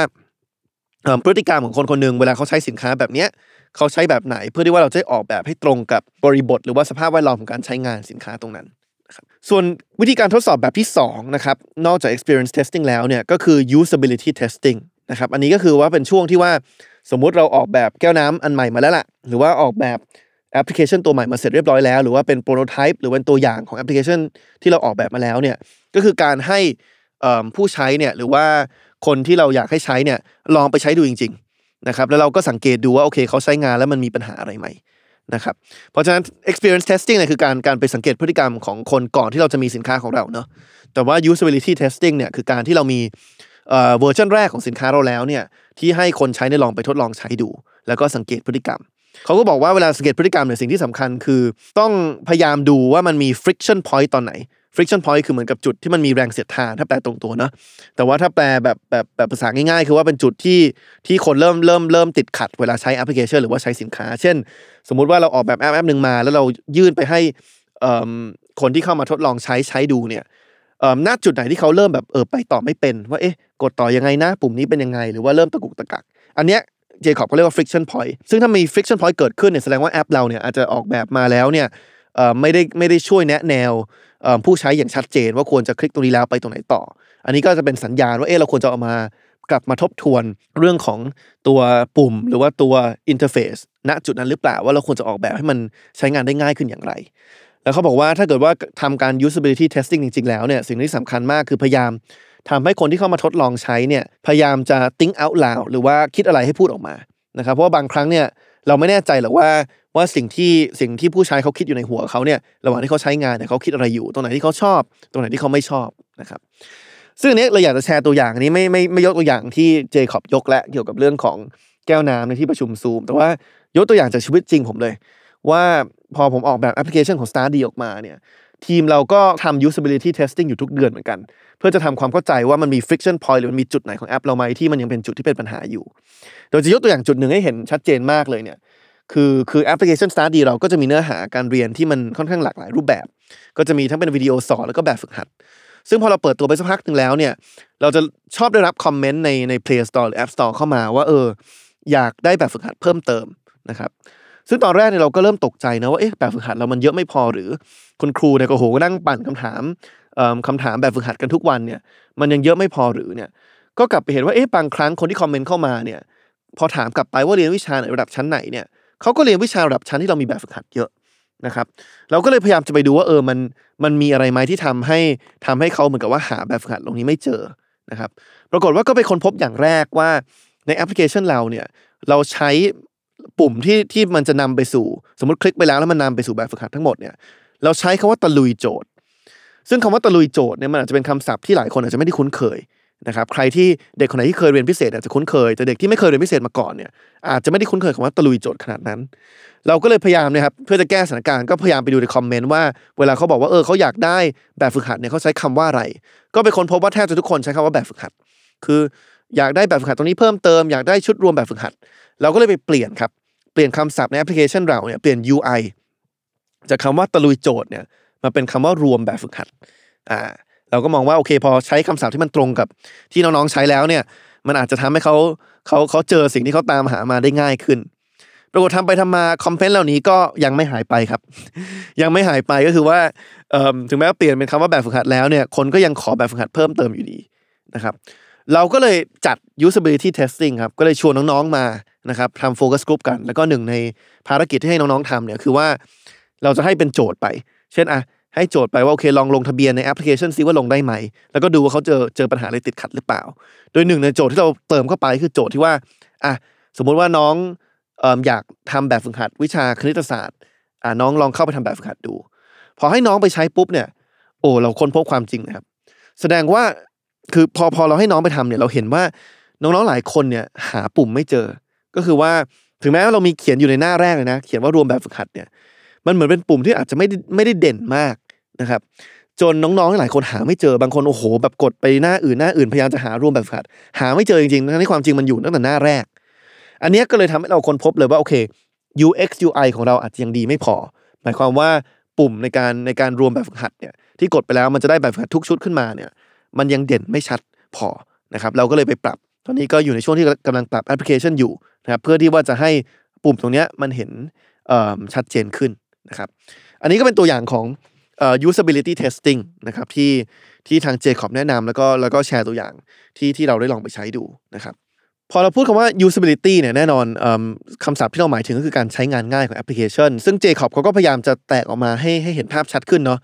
พฤติกรรมของคนคนหนึ่งเวลาเขาใช้สินค้าแบบเนี้ยเขาใช้แบบไหนเพื่อที่ว่าเราจะได้ออกแบบให้ตรงกับบริบท หรือว่าสภาพแวดล้อมของการใช้งานสินค้าตรงนั้นนะครับส่วนวิธีการทดสอบแบบที่สองนะครับนอกจาก experience testing แล้วเนี่ยก็คือ usability testing นะครับอันนี้ก็คือว่าเป็นช่วงที่ว่าสมมุติเราออกแบบแก้วน้ำอันใหม่มาแล้วล่ะ หรือว่าออกแบบแอปพลิเคชันตัวใหม่มาเสร็จเรียบร้อยแล้ว หรือว่าเป็น prototype หรือเป็นตัวอย่างของแอปพลิเคชันที่เราออกแบบมาแล้วเนี่ยก็คือการให้ผู้ใช้เนี่ยหรือว่า คนที่เราอยากให้ใช้เนี่ยลองไปใช้ดูจริง ๆ นะครับ แล้วเราก็สังเกตดูว่าโอเคเขาใช้งานแล้วมันมีปัญหาอะไรไหมนะครับเพราะฉะนั้น experience testing เนี่ยคือการการไปสังเกตพฤติกรรมของคนก่อนที่เราจะมีสินค้าของเราเนาะแต่ว่า usability testing เนี่ยคือการที่เรามีเอ่อเวอร์ชันแรกของสินค้าเราแล้วเนี่ยที่ให้คนใช้ได้ลองไปทดลองใช้ดู แล้วก็สังเกตพฤติกรรมเขาก็บอกว่าเวลาสังเกตพฤติกรรมเนี่ยสิ่งที่สำคัญคือ ต้องพยายามดูว่ามันมี friction point ตอนไหน friction point คือเหมือนกับจุดที่มันมีแรงเสียดทานถ้าแปลตรงตัวเนอะแต่ว่าถ้าแปลแบบแบบแบบภาษาง่ายๆ คือว่าเป็นจุดที่ที่คนเริ่มเริ่มเริ่มติดขัดเวลาใช้แอปพลิเคชันหรือว่าใช้สินค้า เช่น สมมุติว่าเราออกแบบแอปแอปหนึ่งมา แล้วเรายื่นไปให้คนที่เข้ามาทดลองใช้ใช้ดูเนี่ยณจุดไหนที่เขาเริ่มแบบเออไปต่อไม่เป็น ว่าเอ๊ะกดต่อยังไงนะปุ่มนี้เป็นยังไง หรือว่าเริ่มตะกุกตะกัก อันเนี้ยเจคอบเขาเรียกว่า friction point ซึ่งถ้ามี friction point เกิดขึ้นเนี่ยแสดงว่าแอปเราเนี่ยอาจจะออกแบบมาแล้วเนี่ยไม่ได้ไม่ได้ช่วยแนะแนว ผู้ใช้อย่างชัดเจนว่าควรจะคลิกตรงนี้แล้วไปตรงไหนต่อ อันนี้ก็จะเป็นสัญญาณว่าเอ๊ะเราควรจะเอามากลับมาทบทวนเรื่องของตัวปุ่ม หรือว่าตัวอินเทอร์เฟซณจุดนั้นหรือเปล่าว่าเราควรจะออกแบบให้มันใช้งานได้ง่ายขึ้นอย่างไร แล้วเขาบอกว่าถ้าเกิดว่าทำการ usability testing จริง ๆ แล้วเนี่ยสิ่งที่สำคัญมากคือพยายามทำให้คนที่เข้ามาทดลองใช้เนี่ยพยายามจะ think out loud หรือว่าคิดอะไรให้พูดออกมานะครับเพราะว่าบางครั้งเนี่ย เราไม่แน่ใจหรอกว่าว่าสิ่งที่สิ่งที่ผู้ใช้เขาคิดอยู่ในหัวเขาเนี่ยระหว่างที่เขาใช้งานเนี่ยเขาคิดอะไรอยู่ ตรงไหนที่เขาชอบ ตรงไหนที่เขาไม่ชอบนะครับ ซึ่งเนี้ยเราอยากจะแชร์ตัวอย่างนี้ไม่ไม่ไม่ยกตัวอย่างที่เจคอบยกและเกี่ยวกับเรื่องของแก้วน้ำในที่ประชุมซูม แต่ว่ายกตัวอย่างจากชีวิตจริงผมเลย ว่าพอผมออกแบบแอปพลิเคชันของ Study ออกมาเนี่ย ทีมเราก็ทำ usability testing อยู่ทุกเดือนเหมือนกัน เพื่อจะทำความเข้าใจว่ามันมี friction point หรือมันมีจุดไหนของแอปเราไหมที่มันยังเป็นจุดที่เป็นปัญหาอยู่โดยจะยกตัวอย่างจุดหนึ่งให้เห็นชัดเจนมากเลยเนี่ยคือคือแอปพลิเคชัน Study เราก็จะมีเนื้อหาการเรียนที่มันค่อนข้างหลากหลายรูปแบบ ก็จะมีทั้งเป็นวิดีโอสอนแล้วก็แบบฝึกหัด ซึ่งพอเราเปิดตัวไปสักพักหนึ่งแล้วเนี่ยเราจะชอบได้รับคอมเมนต์ในใน Play Store หรือ App Store เข้ามาว่าเอออยากได้แบบฝึกหัดเพิ่มเติมนะครับ ซึ่งตอนแรกเนี่ยเราก็เริ่มตกใจนะว่าเอ๊ะแบบฝึกหัดเรามันเยอะไม่พอหรือ คุณครูเนี่ยก็โหก็นั่งปั่นคำถามเอ่อคำถามแบบฝึกหัดกันทุกวันเนี่ย มันยังเยอะไม่พอหรือเนี่ย ก็กลับไปเห็นว่าเอ๊ะบางครั้งคนที่คอมเมนต์เข้ามาเนี่ย พอถามกลับไปว่าเรียนวิชาไหนระดับชั้นไหนเนี่ยเขาก็เรียนวิชาระดับชั้นที่เรามีแบบฝึกหัดเยอะนะครับเราก็เลยพยายามจะไปดูว่าเออมันมันมีอะไรไหมที่ทำให้ทำให้เขาเหมือนกับว่าหาแบบฝึกหัดตรงนี้ไม่เจอนะครับ ปรากฏว่าก็ไปค้นพบอย่างแรกว่าในแอปพลิเคชันเราเนี่ยเราใช้ ปุ่มที่ที่มันจะนำไปสู่ สมมติคลิกไปแล้วแล้วมันนำไปสู่แบบฝึกหัดทั้งหมดเนี่ยเราใช้คำว่าตะลุยโจทย์ ซึ่งคำว่าตะลุยโจทย์เนี่ยมันอาจจะเป็นคำศัพท์ที่หลายคนอาจจะไม่ได้คุ้นเคยนะครับใครที่เด็กคนไหนที่เคยเรียนพิเศษอาจจะคุ้นเคยแต่เด็กที่ไม่เคยเรียนพิเศษมาก่อนเนี่ยอาจจะไม่ได้คุ้นเคยคำว่าตะลุยโจทย์ขนาดนั้น เราก็เลยพยายามนะครับเพื่อจะแก้สถานการณ์ก็พยายามไปดูในคอมเมนต์ว่าเวลาเขาบอกว่าเออเขาอยากได้แบบฝึกหัดเนี่ยเขาใช้คำว่าอะไร ก็ไปค้นพบว่าแทบจะทุกคนใช้คำว่าแบบฝึกหัด คือ อยากได้แบบฝึกหัดตรงนี้เพิ่มเติมอยากได้ชุดรวมแบบฝึกหัด เราก็เลยไปเปลี่ยนครับ เปลี่ยนคำศัพท์ในแอปพลิเคชันเราเนี่ยเปลี่ยน UI จากคำว่าตะลุยโจทย์เนี่ยมาเป็นคำว่ารวมแบบฝึกหัดอ่าเราก็มองว่าโอเคพอใช้คำศัพท์ที่มันตรงกับที่น้องๆใช้แล้วเนี่ยมันอาจจะทำให้เขาเขาเขาเจอสิ่งที่เขาตามหามาได้ง่ายขึ้น ปรากฏทำไปทำมาคอมเมนต์เหล่านี้ก็ยังไม่หายไปครับ ยังไม่หายไปก็คือว่าเอิ่มถึงแม้ว่าเปลี่ยนเป็นคำว่าแบบฝึกหัดแล้วเนี่ยคนก็ยังขอแบบฝึกหัดเพิ่มเติมอยู่ดีนะครับ เราก็เลยจัด usability testing ครับ ก็เลยชวนน้องๆมานะครับทำ focus group กัน แล้วก็หนึ่งในภารกิจที่ให้น้องๆทำเนี่ยคือว่าเราจะให้เป็นโจทย์ไป เช่นอะให้โจทย์ไปว่าโอเคลองลงทะเบียนในแอปพลิเคชันซิว่าลงได้ไหม แล้วก็ดูว่าเขาเจอเจอปัญหาอะไรติดขัดหรือเปล่า โดยหนึ่งในโจทย์ที่เราเติมเข้าไปคือโจทย์ที่ว่าอะสมมุติว่าน้องเอิ่มอยากทำแบบฝึกหัดวิชาคณิตศาสตร์อะน้องลองเข้าไปทำแบบฝึกหัดดู พอให้น้องไปใช้ปุ๊บเนี่ย โอ้เราค้นพบความจริงนะครับ แสดงว่า คือพอพอเราให้น้องไปทำเนี่ยเราเห็นว่าน้องๆหลายคนเนี่ยหาปุ่มไม่เจอ ก็คือว่าถึงแม้ว่าเรามีเขียนอยู่ในหน้าแรกเลยนะ เขียนว่ารวมแบบฝึกหัดเนี่ย มันเหมือนเป็นปุ่มที่อาจจะไม่ได้ไม่ได้เด่นมากนะครับ จนน้องๆหลายคนหาไม่เจอบางคนโอ้โห แบบกดไปหน้าอื่นหน้าอื่นพยายามจะหารวมแบบฝึกหัด หาไม่เจอจริงๆทั้งที่ความจริงมันอยู่ตั้งแต่หน้าแรก อันนี้ก็เลยทำให้เราคนพบเลยว่าโอเค UX UI ของเราอาจจะยังดีไม่พอ หมายความว่าปุ่มในการในการรวมแบบฝึกหัดเนี่ยที่กดไปแล้วมันจะได้แบบฝึกหัดทุกชุดขึ้นมาเนี่ย มันยังเด่นไม่ชัดพอนะครับเราก็เลยไปปรับ ตอนนี้ก็อยู่ในช่วงที่กำลังปรับแอปพลิเคชันอยู่นะครับเพื่อที่ว่าจะให้ปุ่มตรงนี้มันเห็นชัดเจนขึ้นนะครับอันนี้ก็เป็นตัวอย่างของ usability testing นะครับที่ที่ทาง Jacob แนะนำแล้วก็แล้วก็แชร์ตัวอย่างที่ที่เราได้ลองไปใช้ดูนะครับพอเราพูดคำว่า usability เนี่ยแน่นอนอคำศัพท์ที่เราหมายถึงก็คือการใช้งานง่ายของแอปพลิเคชัน ซึ่ง Jacob เขาก็พยายามจะแตกออกมาให้ให้เห็นภาพชัดขึ้นเนาะ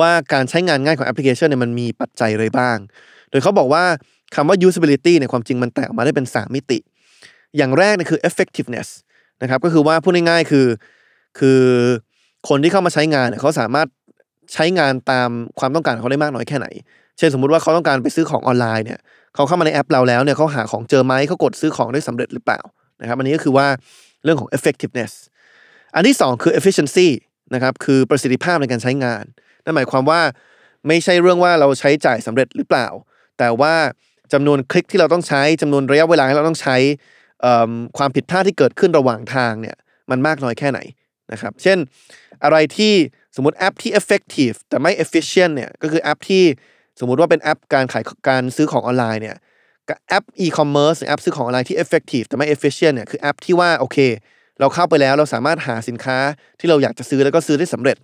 ว่าการใช้งานง่ายของแอปพลิเคชันเนี่ยมันมีปัจจัยอะไรบ้าง โดยเขาบอกว่าคำว่า usability เนี่ยความจริงมันแตกออกมาได้เป็น 3 มิติ อย่างแรกเนี่ยคือ effectiveness นะครับก็คือว่าพูดง่ายๆคือคือคนที่เข้ามาใช้งานเนี่ยเขาสามารถใช้งานตามความต้องการของเขาได้มากน้อยแค่ไหน เช่นสมมุติว่าเขาต้องการไปซื้อของออนไลน์เนี่ยเขาเข้ามาในแอปเราแล้วเนี่ยเขาหาของเจอไหมเขากดซื้อของได้สำเร็จหรือเปล่านะครับอันนี้ก็คือว่าเรื่องของ effectiveness อันที่สองคือ efficiency นะครับคือประสิทธิภาพในการใช้งาน นั่นหมายความว่าไม่ใช่เรื่องว่าเราใช้จ่ายสำเร็จหรือเปล่า แต่ว่าจำนวนคลิกที่เราต้องใช้จำนวนระยะเวลาที่เราต้องใช้ความผิดพลาดที่เกิดขึ้นระหว่างทางเนี่ยมันมากน้อยแค่ไหนนะครับ เช่นอะไรที่สมมติแอปที่ effective แต่ไม่ efficient เนี่ยก็คือแอปที่สมมุติว่าเป็นแอปการขายการซื้อของออนไลน์เนี่ยแอป e-commerce หรือแอปซื้อของออนไลน์ที่ effective แต่ไม่ efficient เนี่ยคือแอปที่ว่าโอเค เราเข้าไปแล้วเราสามารถหาสินค้าที่เราอยากจะซื้อแล้วก็ซื้อได้สำเร็จ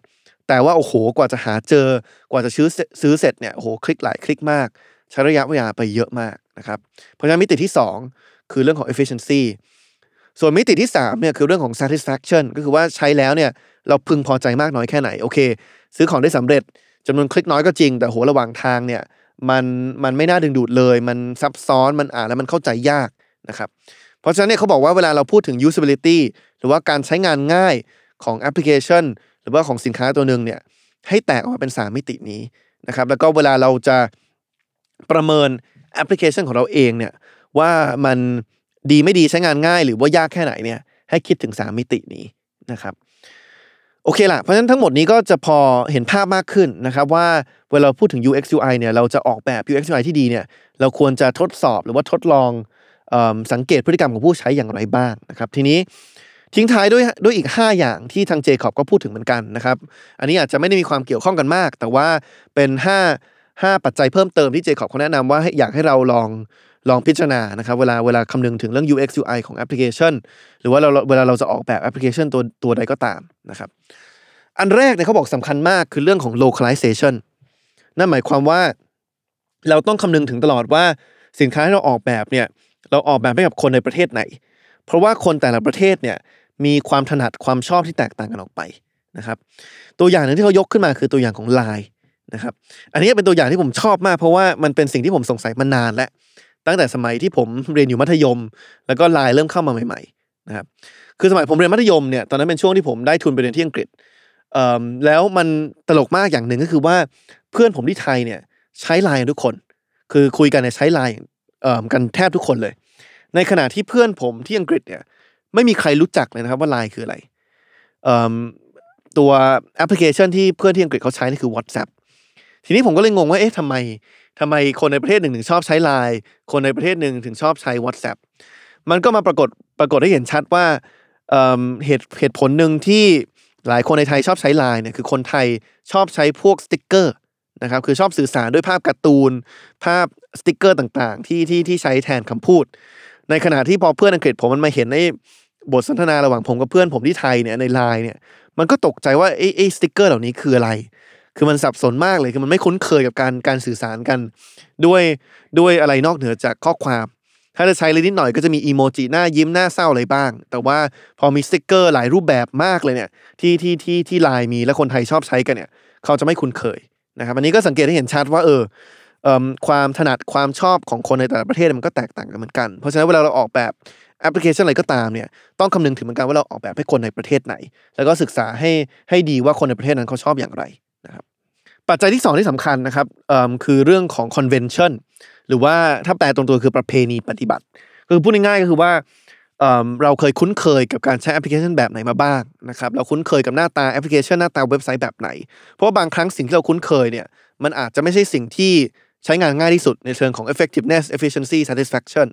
แต่ว่าโอ้โหกว่าจะหาเจอกว่าจะซื้อซื้อเสร็จเนี่ยโอ้โหคลิกหลายคลิกมาก ใช้ระยะเวลาไปเยอะมากนะครับเพราะฉะนั้นมิติที่ 2 คือเรื่องของ efficiency ส่วนมิติที่3เนี่ยคือเรื่องของ satisfaction ก็คือว่าใช้แล้วเนี่ยเราพึงพอใจมากน้อยแค่ไหนโอเค ซื้อของได้สำเร็จจำนวนคลิกน้อยก็จริง แต่โหระหว่างทางเนี่ยมันมันไม่น่าดึงดูดเลย มันซับซ้อนมันอ่านแล้วมันเข้าใจยากนะครับเพราะฉะนั้นเนี่ยเขาบอกว่าเวลาเราพูดถึง usability หรือว่าการใช้งานง่ายของแอปพลิเคชัน รือว่าของสินค้าตัวหนึ่งเนี่ยให้แตกออกมาเป็น 3 มิตินี้นะครับแล้วก็เวลาเราจะประเมินแอปพลิเคชันของเราเองเนี่ยว่ามันดีไม่ดีใช้งานง่าย หรือว่ายากแค่ไหนเนี่ยให้คิดถึง 3 มิตินี้นะครับโอเคละเพราะฉะนั้นทั้งหมดนี้ก็จะพอเห็นภาพมากขึ้นนะครับว่าเวลาพูดถึง UX UI เนี่ยเราจะออกแบบ UX UI ที่ดีเนี่ยเราควรจะทดสอบหรือว่าทดลองเอสังเกตพฤติกรรมของผู้ใช้อย่างไรบ้างนะครับทีนี้ ทิ้งท้ายด้วยด้วยอีก 5 อย่างที่ทางเจคอบก็พูดถึงเหมือนกันนะครับ อันนี้อาจจะไม่ได้มีความเกี่ยวข้องกันมาก แต่ว่าเป็น 5 5 ปัจจัยเพิ่มเติมที่เจคอบเขาแนะนำว่าอยากให้เราลองลองพิจารณานะครับเวลาเวลาคำนึงถึงเรื่อง UX UI ของแอปพลิเคชัน หรือว่าเราเวลาเราจะออกแบบแอปพลิเคชันตัวตัวใดก็ตามนะครับอันแรกเนี่ยเขาบอกสำคัญมากคือเรื่องของ localization นั่นหมายความว่าเราต้องคำนึงถึงตลอดว่าสินค้าที่เราออกแบบเนี่ยเราออกแบบให้กับคนในประเทศไหน เพราะว่าคนแต่ละประเทศเนี่ย มีความถนัดความชอบที่แตกต่างกันออกไปนะครับ ตัวอย่างหนึ่งที่เขายกขึ้นมาคือตัวอย่างของ Line นะครับ อันนี้เป็นตัวอย่างที่ผมชอบมาก เพราะว่ามันเป็นสิ่งที่ผมสงสัยมานานแล้วตั้งแต่สมัยที่ผมเรียนอยู่มัธยม แล้วก็ Line เริ่มเข้ามาใหม่ๆนะครับคือสมัยผมเรียนมัธยมเนี่ยตอนนั้นเป็นช่วงที่ผมได้ทุนไปเรียนที่อังกฤษแล้วมันตลกมากอย่างหนึ่งก็คือว่าเพื่อนผมที่ไทยเนี่ยใช้ไลน์ทุกคน คือคุยกันเนี่ยใช้ไลน์กันแทบทุกคนเลย ในขณะที่เพื่อนผมที่อังกฤษเนี่ย ไม่มีใครรู้จักเลยนะครับว่าไลน์คืออะไรตัวแอปพลิเคชันที่เพื่อนที่อังกฤษเขาใช้นี่คือ WhatsApp ทีนี้ผมก็เลยงงว่าเอ๊ะทำไมทำไมคนในประเทศหนึ่งถึงชอบใช้ไลน์คนในประเทศหนึ่งถึงชอบใช้ WhatsApp มันก็มาปรากฏปรากฏให้เห็นชัดว่าเหตุเหตุผลหนึ่งที่หลายคนในไทยชอบใช้ไลน์เนี่ยคือคนไทยชอบใช้พวกสติกเกอร์นะครับคือชอบสื่อสารด้วยภาพการ์ตูน ภาพสติกเกอร์ต่างๆ ที่ที่ที่ใช้แทนคำพูด ในขณะที่พอเพื่อนอังกฤษผมมันมาเห็นในบทสนทนาระหว่างผมกับเพื่อนผมที่ไทยเนี่ยในไลน์เนี่ยมันก็ตกใจว่าไอ้ไอ้สติกเกอร์เหล่านี้คืออะไร คือมันสับสนมากเลยคือมันไม่คุ้นเคยกับการการสื่อสารกัน ด้วยด้วยอะไรนอกเหนือจากข้อความ ถ้าจะใช้เลยนิดหน่อยก็จะมีอีโมจิหน้ายิ้มหน้าเศร้าอะไรบ้าง แต่ว่าพอมีสติกเกอร์หลายรูปแบบมากเลยเนี่ยที่ที่ที่ที่ไลน์มีและคนไทยชอบใช้กันเนี่ย เขาจะไม่คุ้นเคยนะครับอันนี้ก็สังเกตให้เห็นชัดว่าเออ ความถนัดความชอบของคนในแต่ละประเทศมันก็แตกต่างกันเหมือนกัน เพราะฉะนั้นเวลาเราออกแบบแอปพลิเคชันอะไรก็ตามเนี่ยต้องคำนึงถึงเหมือนกันว่าเราออกแบบให้คนในประเทศไหน แล้วก็ศึกษาให้ให้ดีว่าคนในประเทศนั้นเขาชอบอย่างไรนะครับปัจจัยที่สองที่สำคัญนะครับคือเรื่องของ convention หรือว่าถ้าแปลตรงตัวคือประเพณีปฏิบัติ คือพูดง่ายๆก็คือว่าเอิ่มเราเคยคุ้นเคยกับการใช้แอปพลิเคชันแบบไหนมาบ้างนะครับเราคุ้นเคยกับหน้าตาแอปพลิเคชันหน้าตาเว็บไซต์แบบไหน เพราะว่าบางครั้งสิ่งที่เราคุ้นเคยเนี่ยมันอาจจะไม่ใช่สิ่งที่ ใช้งานง่ายที่สุดในเชิงของ effectiveness efficiency satisfaction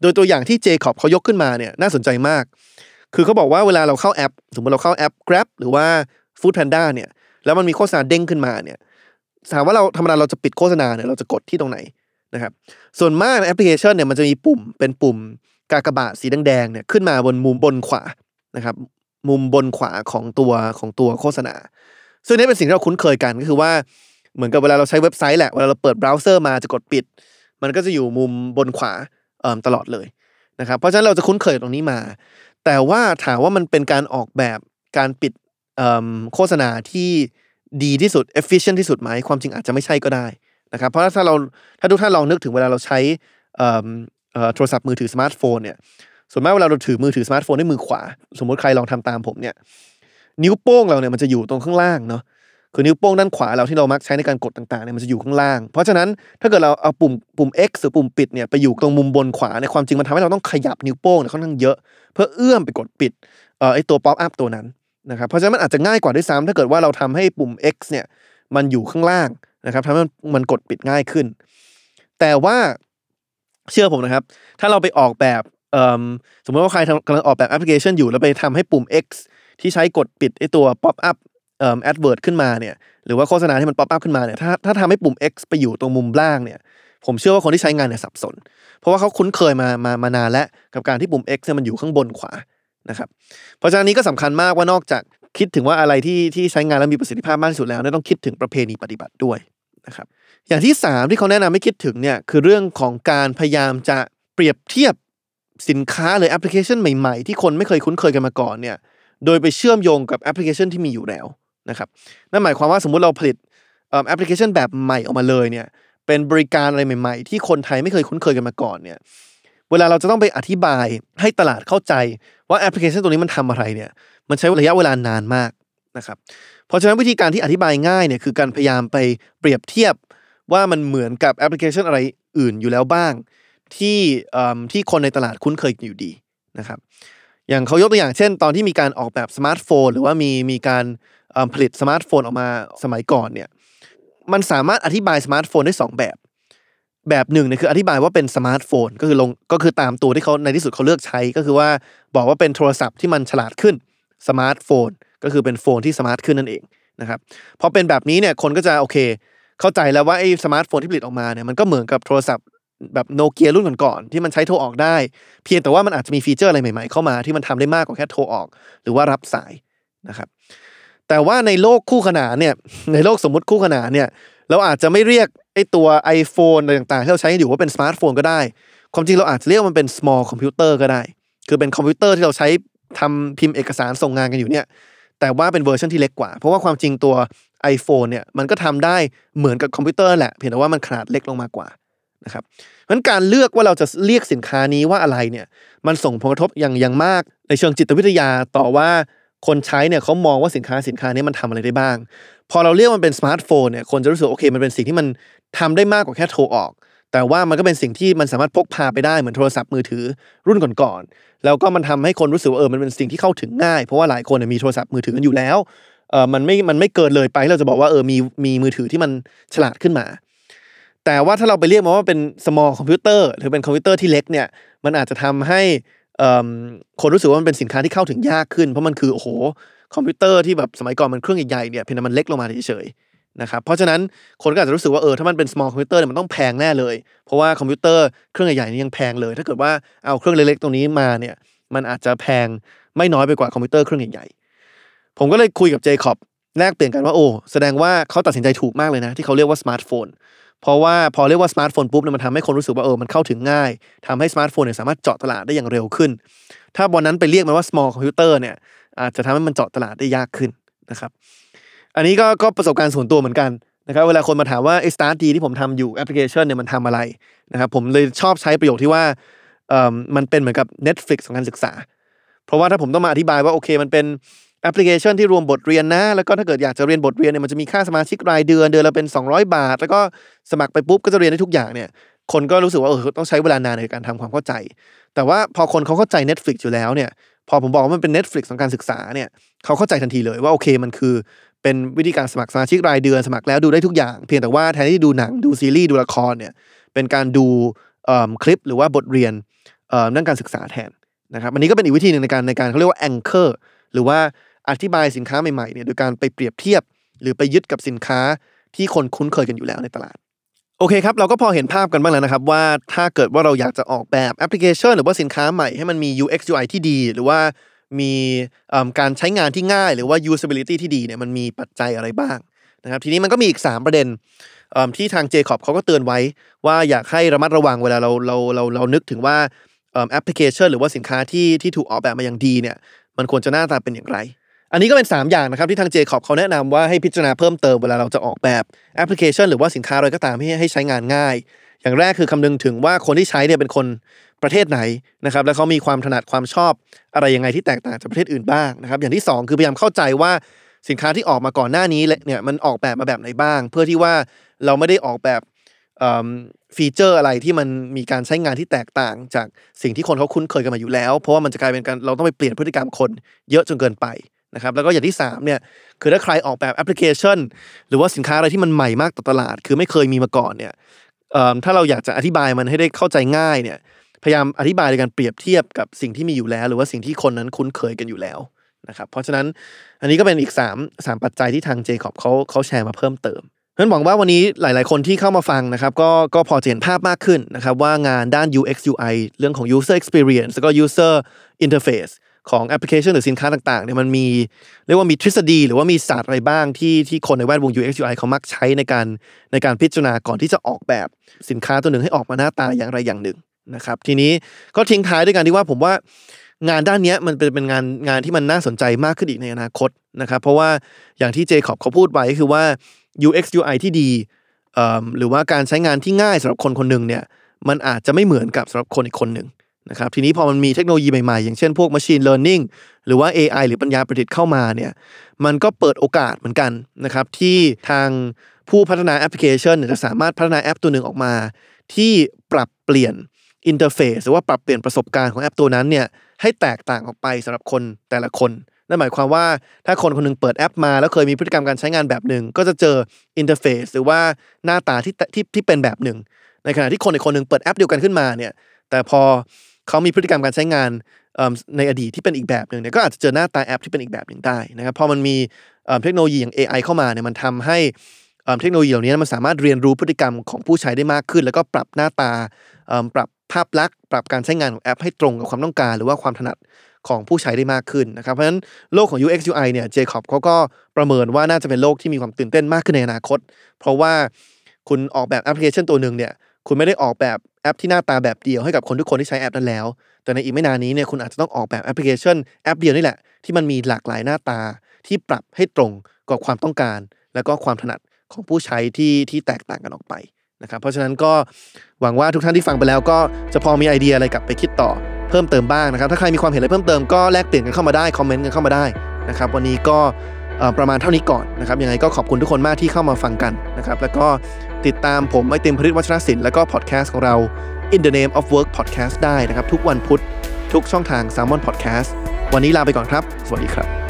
โดยตัวอย่างที่เจคอบเขายกขึ้นมาเนี่ยน่าสนใจมาก คือเขาบอกว่าเวลาเราเข้าแอป สมมติเราเข้าแอป Grab หรือว่า Food Panda เนี่ย แล้วมันมีโฆษณาเด้งขึ้นมาเนี่ย ถามว่าเราธรรมดาเราจะปิดโฆษณาเนี่ยเราจะกดที่ตรงไหนนะครับ ส่วนมากในแอปพลิเคชันเนี่ยมันจะมีปุ่มเป็นปุ่มกากบาทสีแดงๆเนี่ยขึ้นมาบนมุมบนขวานะครับ มุมบนขวาของตัวของตัวโฆษณา ซึ่งนี่เป็นสิ่งที่เราคุ้นเคยกันก็คือว่า เหมือนกับเวลาเราใช้เว็บไซต์แหละเวลาเราเปิดเบราว์เซอร์มาจะกดปิด มันก็จะอยู่มุมบนขวาเอ่มตลอดเลยนะครับเพราะฉะนั้นเราจะคุ้นเคยตรงนี้มา แต่ว่าถามว่ามันเป็นการออกแบบการปิดโฆษณาที่ดีที่สุด efficient ที่สุดไหมความจริงอาจจะไม่ใช่ก็ได้นะครับเพราะถ้าเราถ้าทุกท่านลองนึกถึงเวลาเราใช้โทรศัพท์มือถือสมาร์ทโฟนเนี่ยส่วนมากเวลาเราถือมือถือสมาร์ทโฟนด้วยมือขวา สมมติใครลองทำตามผมเนี่ยนิ้วโป้งเราเนี่ยมันจะอยู่ตรงข้างล่างเนาะ คือนิ้วโป้งด้านขวาเราที่เรามักใช้ในการกดต่างๆเนี่ยมันจะอยู่ข้างล่าง เพราะฉะนั้นถ้าเกิดเราเอาปุ่มปุ่ม X หรือปุ่มปิดเนี่ยไปอยู่ตรงมุมบนขวาในความจริงมันทำให้เราต้องขยับนิ้วโป้งเนี่ยค่อนข้างเยอะ เพื่อเอื้อมไปกดปิดเอ่อไอตัว pop up ตัวนั้นนะครับเพราะฉะนั้นมันอาจจะง่ายกว่าด้วยซ้ำถ้าเกิดว่าเราทำให้ปุ่ม X เนี่ยมันอยู่ข้างล่างนะครับทำให้มันมันกดปิดง่ายขึ้น แต่ว่าเชื่อผมนะครับ ถ้าเราไปออกแบบเอิ่มสมมติว่าใครกำลังออกแบบแอปพลิเคชันอยู่แล้วไปทำให้ปุ่ม X ที่ใช้กดปิดไอตัว pop up เอ่อ advert ขึ้นมาเนี่ยหรือว่าโฆษณาที่มัน pop up ขึ้นมาเนี่ยถ้าถ้าทำให้ปุ่ม X ไปอยู่ตรงมุมล่างเนี่ยผมเชื่อว่าคนที่ใช้งานเนี่ยสับสน เพราะว่าเขาคุ้นเคยมามามานานแล้วกับการที่ปุ่ม X เนี่ยมันอยู่ข้างบนขวานะครับเพราะฉะนั้นนี้ก็สำคัญมากว่านอกจากคิดถึงว่าอะไรที่ที่ใช้งานแล้วมีประสิทธิภาพมากที่สุดแล้วเนี่ยต้องคิดถึงประเพณีปฏิบัติด้วยนะครับอย่างที่สามที่เขาแนะนำให้คิดถึงเนี่ยคือเรื่องของการพยายามจะเปรียบเทียบสินค้าหรือแอปพลิเคชันใหม่ ๆ ที่คนไม่เคยคุ้นเคยกันมาก่อนเนี่ยโดยไปเชื่อมโยงกับแอปพลิเคชันที่มีอยู่แล้ว นะครับนั่นหมายความว่าสมมุติเราผลิตแอปพลิเคชันแบบใหม่ออกมาเลยเนี่ยเป็นบริการอะไรใหม่ ๆ ที่คนไทยไม่เคยคุ้นเคยกันมาก่อนเนี่ยเวลาเราจะต้องไปอธิบายให้ตลาดเข้าใจว่าแอปพลิเคชันตัวนี้มันทำอะไรเนี่ยมันใช้ระยะเวลานานมากนะครับเพราะฉะนั้นวิธีการที่อธิบายง่ายเนี่ยคือการพยายามไปเปรียบเทียบว่ามันเหมือนกับแอปพลิเคชันอะไรอื่นอยู่แล้วบ้าง ที่ที่คนในตลาดคุ้นเคยอยู่ดีนะครับอย่างเขายกตัวอย่างเช่น ตอนที่มีการออกแบบสมาร์ทโฟน หรือว่ามีมีการ ผลิตสมาร์ทโฟนออกมาสมัยก่อนเนี่ยมันสามารถอธิบายสมาร์ทโฟนได้สองแบบ แบบหนึ่งเนี่ยคืออธิบายว่าเป็นสมาร์ทโฟนก็คือลงก็คือตามตัวที่เขาในที่สุดเขาเลือกใช้ก็คือว่าบอกว่าเป็นโทรศัพท์ที่มันฉลาดขึ้นสมาร์ทโฟนก็คือเป็น phone ที่ smart ขึ้นนั่นเองนะครับพอเป็นแบบนี้เนี่ยคนก็จะโอเค เข้าใจแล้วว่าไอ้สมาร์ทโฟนที่ผลิตออกมาเนี่ยมันก็เหมือนกับโทรศัพท์แบบโนเกียรุ่นก่อนๆที่มันใช้โทรออกได้ เพียงแต่ว่ามันอาจจะมีฟีเจอร์อะไรใหม่ๆเข้ามาที่มันทำได้มากกว่าแค่โทรออก หรือว่ารับสายนะครับ แต่ว่าในโลกคู่ขนานเนี่ยในโลกสมมุติคู่ขนานเนี่ยเราอาจจะไม่เรียกไอ้ตัว iPhone อะไรต่างๆที่เราใช้อยู่ว่าเป็นสมาร์ทโฟนก็ได้ ความจริงเราอาจจะเรียกมันเป็น small computer ก็ได้ คือเป็นคอมพิวเตอร์ที่เราใช้ทำพิมพ์เอกสารส่งงานกันอยู่เนี่ยแต่ว่าเป็นเวอร์ชันที่เล็กกว่า เพราะว่าความจริงตัว iPhone เนี่ยมันก็ทำได้เหมือนกับคอมพิวเตอร์แหละเพียงแต่ว่ามันขนาดเล็กลงมากกว่านะครับเพราะฉะนั้นการเลือกว่าเราจะเรียกสินค้านี้ว่าอะไรเนี่ยมันส่งผลกระทบอย่างอย่างมากในเชิงจิตวิทยาต่อว่า คนใช้เนี่ยเขามองว่าสินค้าสินค้านี้มันทำอะไรได้บ้าง พอเราเรียกมันเป็นสมาร์ทโฟนเนี่ยคนจะรู้สึกโอเค มันเป็นสิ่งที่มันทำได้มากกว่าแค่โทรออก แต่ว่ามันก็เป็นสิ่งที่มันสามารถพกพาไปได้เหมือนโทรศัพท์มือถือรุ่นก่อนๆแล้วก็มันทำให้คนรู้สึกว่าเออมันเป็นสิ่งที่เข้าถึงง่าย เพราะว่าหลายคนมีโทรศัพท์มือถือกันอยู่แล้วเออมันไม่มันไม่เกินเลยไปเราจะบอกว่าเออมีมีมือถือที่มันฉลาดขึ้นมา แต่ว่าถ้าเราไปเรียกมันว่าเป็น small computer หรือเป็นคอมพิวเตอร์ที่เล็กเนี่ยมันอาจจะทำให้ คนรู้สึกว่ามันเป็นสินค้าที่เข้าถึงยากขึ้น เพราะมันคือโอ้โหคอมพิวเตอร์ที่แบบสมัยก่อนมันเครื่องใหญ่ๆเนี่ยเพียงแต่มันเล็กลงมาเฉยๆนะครับเพราะฉะนั้นคนก็อาจจะรู้สึกว่าเออถ้ามันเป็น small computer เนี่ยมันต้องแพงแน่เลย เพราะว่าคอมพิวเตอร์เครื่องใหญ่ๆนี่ยังแพงเลย ถ้าเกิดว่าเอาเครื่องเล็กๆตรงนี้มาเนี่ยมันอาจจะแพงไม่น้อยไปกว่าคอมพิวเตอร์เครื่องใหญ่ๆผมก็เลยคุยกับเจคอบแลกเปลี่ยนกันว่าโอ้แสดงว่าเขาตัดสินใจถูกมากเลยนะ ที่เขาเรียกว่าสมาร์ทโฟน เพราะว่าพอเรียกว่าสมาร์ทโฟนปุ๊บเนี่ยมันทำให้คนรู้สึกว่าเออมันเข้าถึงง่ายทำให้สมาร์ทโฟนเนี่ยสามารถเจาะตลาดได้อย่างเร็วขึ้น ถ้าวันนั้นไปเรียกมันว่า small computer เนี่ยอาจจะทำให้มันเจาะตลาดได้ยากขึ้นนะครับอันนี้ก็ก็ประสบการณ์ส่วนตัวเหมือนกันนะครับเวลาคนมาถามว่าไอ้ StartDee ที่ผมทำอยู่แอปพลิเคชันเนี่ยมันทำอะไรนะครับผมเลยชอบใช้ประโยคที่ว่าเอ่อมันเป็นเหมือนกับ Netflix ของการศึกษา เพราะว่าถ้าผมต้องมาอธิบายว่าโอเคมันเป็น แอปพลิเคชันที่รวมบทเรียนนะ แล้วก็ถ้าเกิดอยากจะเรียนบทเรียนเนี่ยมันจะมีค่าสมาชิกรายเดือนเดือนละเป็น 200 บาท แล้วก็สมัครไปปุ๊บก็จะเรียนได้ทุกอย่างเนี่ยคนก็รู้สึกว่าเออต้องใช้เวลานานในการทำความเข้าใจ แต่ว่าพอคนเขาเข้าใจ Netflix อยู่แล้วเนี่ยพอผมบอกว่ามันเป็น Netflix ของการศึกษาเนี่ยเขาเข้าใจทันทีเลยว่าโอเคมันคือ เป็นวิธีการสมัครสมาชิกรายเดือนสมัครแล้วดูได้ทุกอย่าง เพียงแต่ว่าแทนที่ดูหนังดูซีรีส์ดูละครเนี่ยเป็นการดูเอิ่มคลิปหรือว่าบทเรียนเอ่อเรื่องการศึกษาแทนนะครับอันนี้ก็เป็นอีกวิธีหนึ่งในการในการเขาเรียกว่า anchor หรือว่า อธิบายสินค้าใหม่ๆเนี่ยโดยการไปเปรียบเทียบ หรือไปยึดกับสินค้าที่คนคุ้นเคยกันอยู่แล้วในตลาด โอเคครับ เราก็พอเห็นภาพกันบ้างแล้วนะครับ ว่าถ้าเกิดว่าเราอยากจะออกแบบแอปพลิเคชัน หรือว่าสินค้าใหม่ให้มันมี UX UI ที่ดี หรือว่ามีการใช้งานที่ง่าย หรือว่า usability ที่ดีเนี่ยมันมีปัจจัยอะไรบ้างนะครับทีนี้มันก็มีอีก 3 ประเด็นที่ทาง Jacob เขาก็เตือนไว้ ว่าอยากให้ระมัดระวังเวลาเราเราเราเรานึกถึงว่าแอปพลิเคชัน หรือว่าสินค้าที่ที่ถูกออกแบบมาอย่างดีเนี่ยมันควรจะหน้าตาเป็นอย่างไร อันนี้ก็เป็น 3 อย่างนะครับที่ทาง Jacob เขาแนะนำว่าให้พิจารณาเพิ่มเติมเวลาเราจะออกแบบแอปพลิเคชัน หรือว่าสินค้าอะไรก็ตามให้ให้ใช้งานง่าย อย่างแรกคือคำนึงถึงว่าคนที่ใช้เนี่ยเป็นคนประเทศไหนนะครับแล้วเขามีความถนัดความชอบอะไรยังไงที่แตกต่างจากประเทศอื่นบ้างนะครับอย่างที่ 2 คือพยายามเข้าใจว่าสินค้าที่ออกมาก่อนหน้านี้เนี่ยมันออกแบบมาแบบไหนบ้าง เพื่อที่ว่าเราไม่ได้ออกแบบเอิ่มฟีเจอร์อะไรที่มันมีการใช้งานที่แตกต่าง จากสิ่งที่คนเขาคุ้นเคยกันมาอยู่แล้ว เพราะว่ามันจะกลายเป็นการเราต้องไปเปลี่ยนพฤติกรรมคนเยอะจนเกินไป นะครับแล้วก็อย่างที่สามเนี่ยคือถ้าใครออกแบบแอปพลิเคชัน หรือว่าสินค้าอะไรที่มันใหม่มากต่อตลาด คือไม่เคยมีมาก่อนเนี่ยถ้าเราอยากจะอธิบายมันให้ได้เข้าใจง่ายเนี่ยพยายามอธิบายในการเปรียบเทียบกับสิ่งที่มีอยู่แล้ว หรือว่าสิ่งที่คนนั้นคุ้นเคยกันอยู่แล้วนะครับเพราะฉะนั้นอันนี้ก็เป็นอีก 3 3 ปัจจัยที่ทางเจคอบเขาเขาแชร์มาเพิ่มเติมฉะนั้นหวังว่าวันนี้หลาย ๆ คนที่เข้ามาฟังนะครับก็ก็พอจะเห็นภาพมากขึ้นนะครับว่างานด้าน UX UI เรื่องของ user experience แล้วก็ user interface ของแอปพลิเคชันหรือสินค้าต่างๆเนี่ยมันมีเรียกว่ามีทฤษฎี หรือว่ามีศาสตร์อะไรบ้างที่ที่คนในแวดวง UX UI เขามักใช้ในการในการพิจารณาก่อนที่จะออกแบบสินค้าตัวหนึ่งให้ออกมาหน้าตาอย่างไรอย่างหนึ่งนะครับ ทีนี้ก็ทิ้งท้ายด้วยกันที่ว่าผมว่างานด้านนี้มันเป็นเป็นงานงานที่มันน่าสนใจมากขึ้นอีกในอนาคตนะครับเพราะว่าอย่างที่เจคอบเขาพูดไว้คือว่า UX UI ที่ดีหรือว่าการใช้งานที่ง่ายสำหรับคนคนหนึ่งเนี่ยมันอาจจะไม่เหมือนกับสำหรับคนอีกคนหนึ่ง นะครับทีนี้พอมันมีเทคโนโลยีใหม่ๆ อย่างเช่นพวก Machine Learning หรือว่า AI หรือปัญญาประดิษฐ์เข้ามาเนี่ยมันก็เปิดโอกาสเหมือนกันนะครับที่ทางผู้พัฒนาแอปพลิเคชันเนี่ยจะสามารถพัฒนาแอปตัวหนึ่งออกมา ที่ปรับเปลี่ยนอินเทอร์เฟซหรือว่าปรับเปลี่ยนประสบการณ์ของแอปตัวนั้นเนี่ยให้แตกต่างออกไปสำหรับคนแต่ละคนนั่นหมายความว่าถ้าคนคนหนึ่งเปิดแอปมา แล้วเคยมีพฤติกรรมการใช้งานแบบหนึ่งก็จะเจออินเทอร์เฟซหรือว่าหน้าตาที่ที่ที่เป็นแบบหนึ่งในขณะที่คนอีกคนหนึ่งเปิดแอปเดียวกันขึ้นมาเนี่ยแต่พอ เขามีพฤติกรรมการใช้งานในอดีตที่เป็นอีกแบบหนึ่งเนี่ยก็อาจจะเจอหน้าตาแอปที่เป็นอีกแบบหนึ่งได้นะครับพอมันมีเทคโนโลยีอย่าง AI เข้ามาเนี่ยมันทำให้เทคโนโลยีเหล่านี้มันสามารถเรียนรู้พฤติกรรมของผู้ใช้ได้มากขึ้น แล้วก็ปรับหน้าตาปรับภาพลักษณ์ปรับการใช้งานของแอปให้ตรงกับความต้องการ หรือว่าความถนัดของผู้ใช้ได้มากขึ้นนะครับเพราะฉะนั้นโลกของ UX UI เนี่ยเจคอบเขาก็ประเมินว่าน่าจะเป็นโลกที่มีความตื่นเต้นมากขึ้นในอนาคต เพราะว่าคุณออกแบบแอปพลิเคชันตัวหนึ่งเนี่ย คุณไม่ได้ออกแบบแอปที่หน้าตาแบบเดียวให้กับคนทุกคนที่ใช้แอปนั้นแล้ว แต่ในอีกไม่นานนี้เนี่ยคุณอาจจะต้องออกแบบแอปพลิเคชันแอปเดียวนี่แหละที่มันมีหลากหลายหน้าตาที่ปรับให้ตรงกับความต้องการ แล้วก็ความถนัดของผู้ใช้ที่ที่แตกต่างกันออกไปนะครับเพราะฉะนั้นก็หวังว่าทุกท่านที่ฟังไปแล้วก็จะพอมีไอเดียอะไรกลับไปคิดต่อเพิ่มเติมบ้างนะครับถ้าใครมีความเห็นอะไรเพิ่มเติมก็แลกเปลี่ยนกันเข้ามาได้คอมเมนต์กันเข้ามาได้นะครับวันนี้ก็ประมาณเท่านี้ก่อนนะครับยังไงก็ขอบคุณทุกคนมากที่เข้ามาฟังกันนะครับแล้วก็ ติดตามผมไอติมพริตวัชรศิลป์และก็พอดแคสต์ของเรา In the Name of Work Podcast ได้นะครับ ทุกวันพุธ ทุกช่องทาง s ซ l m o n Podcast วันนี้ลาไปก่อนครับ สวัสดีครับ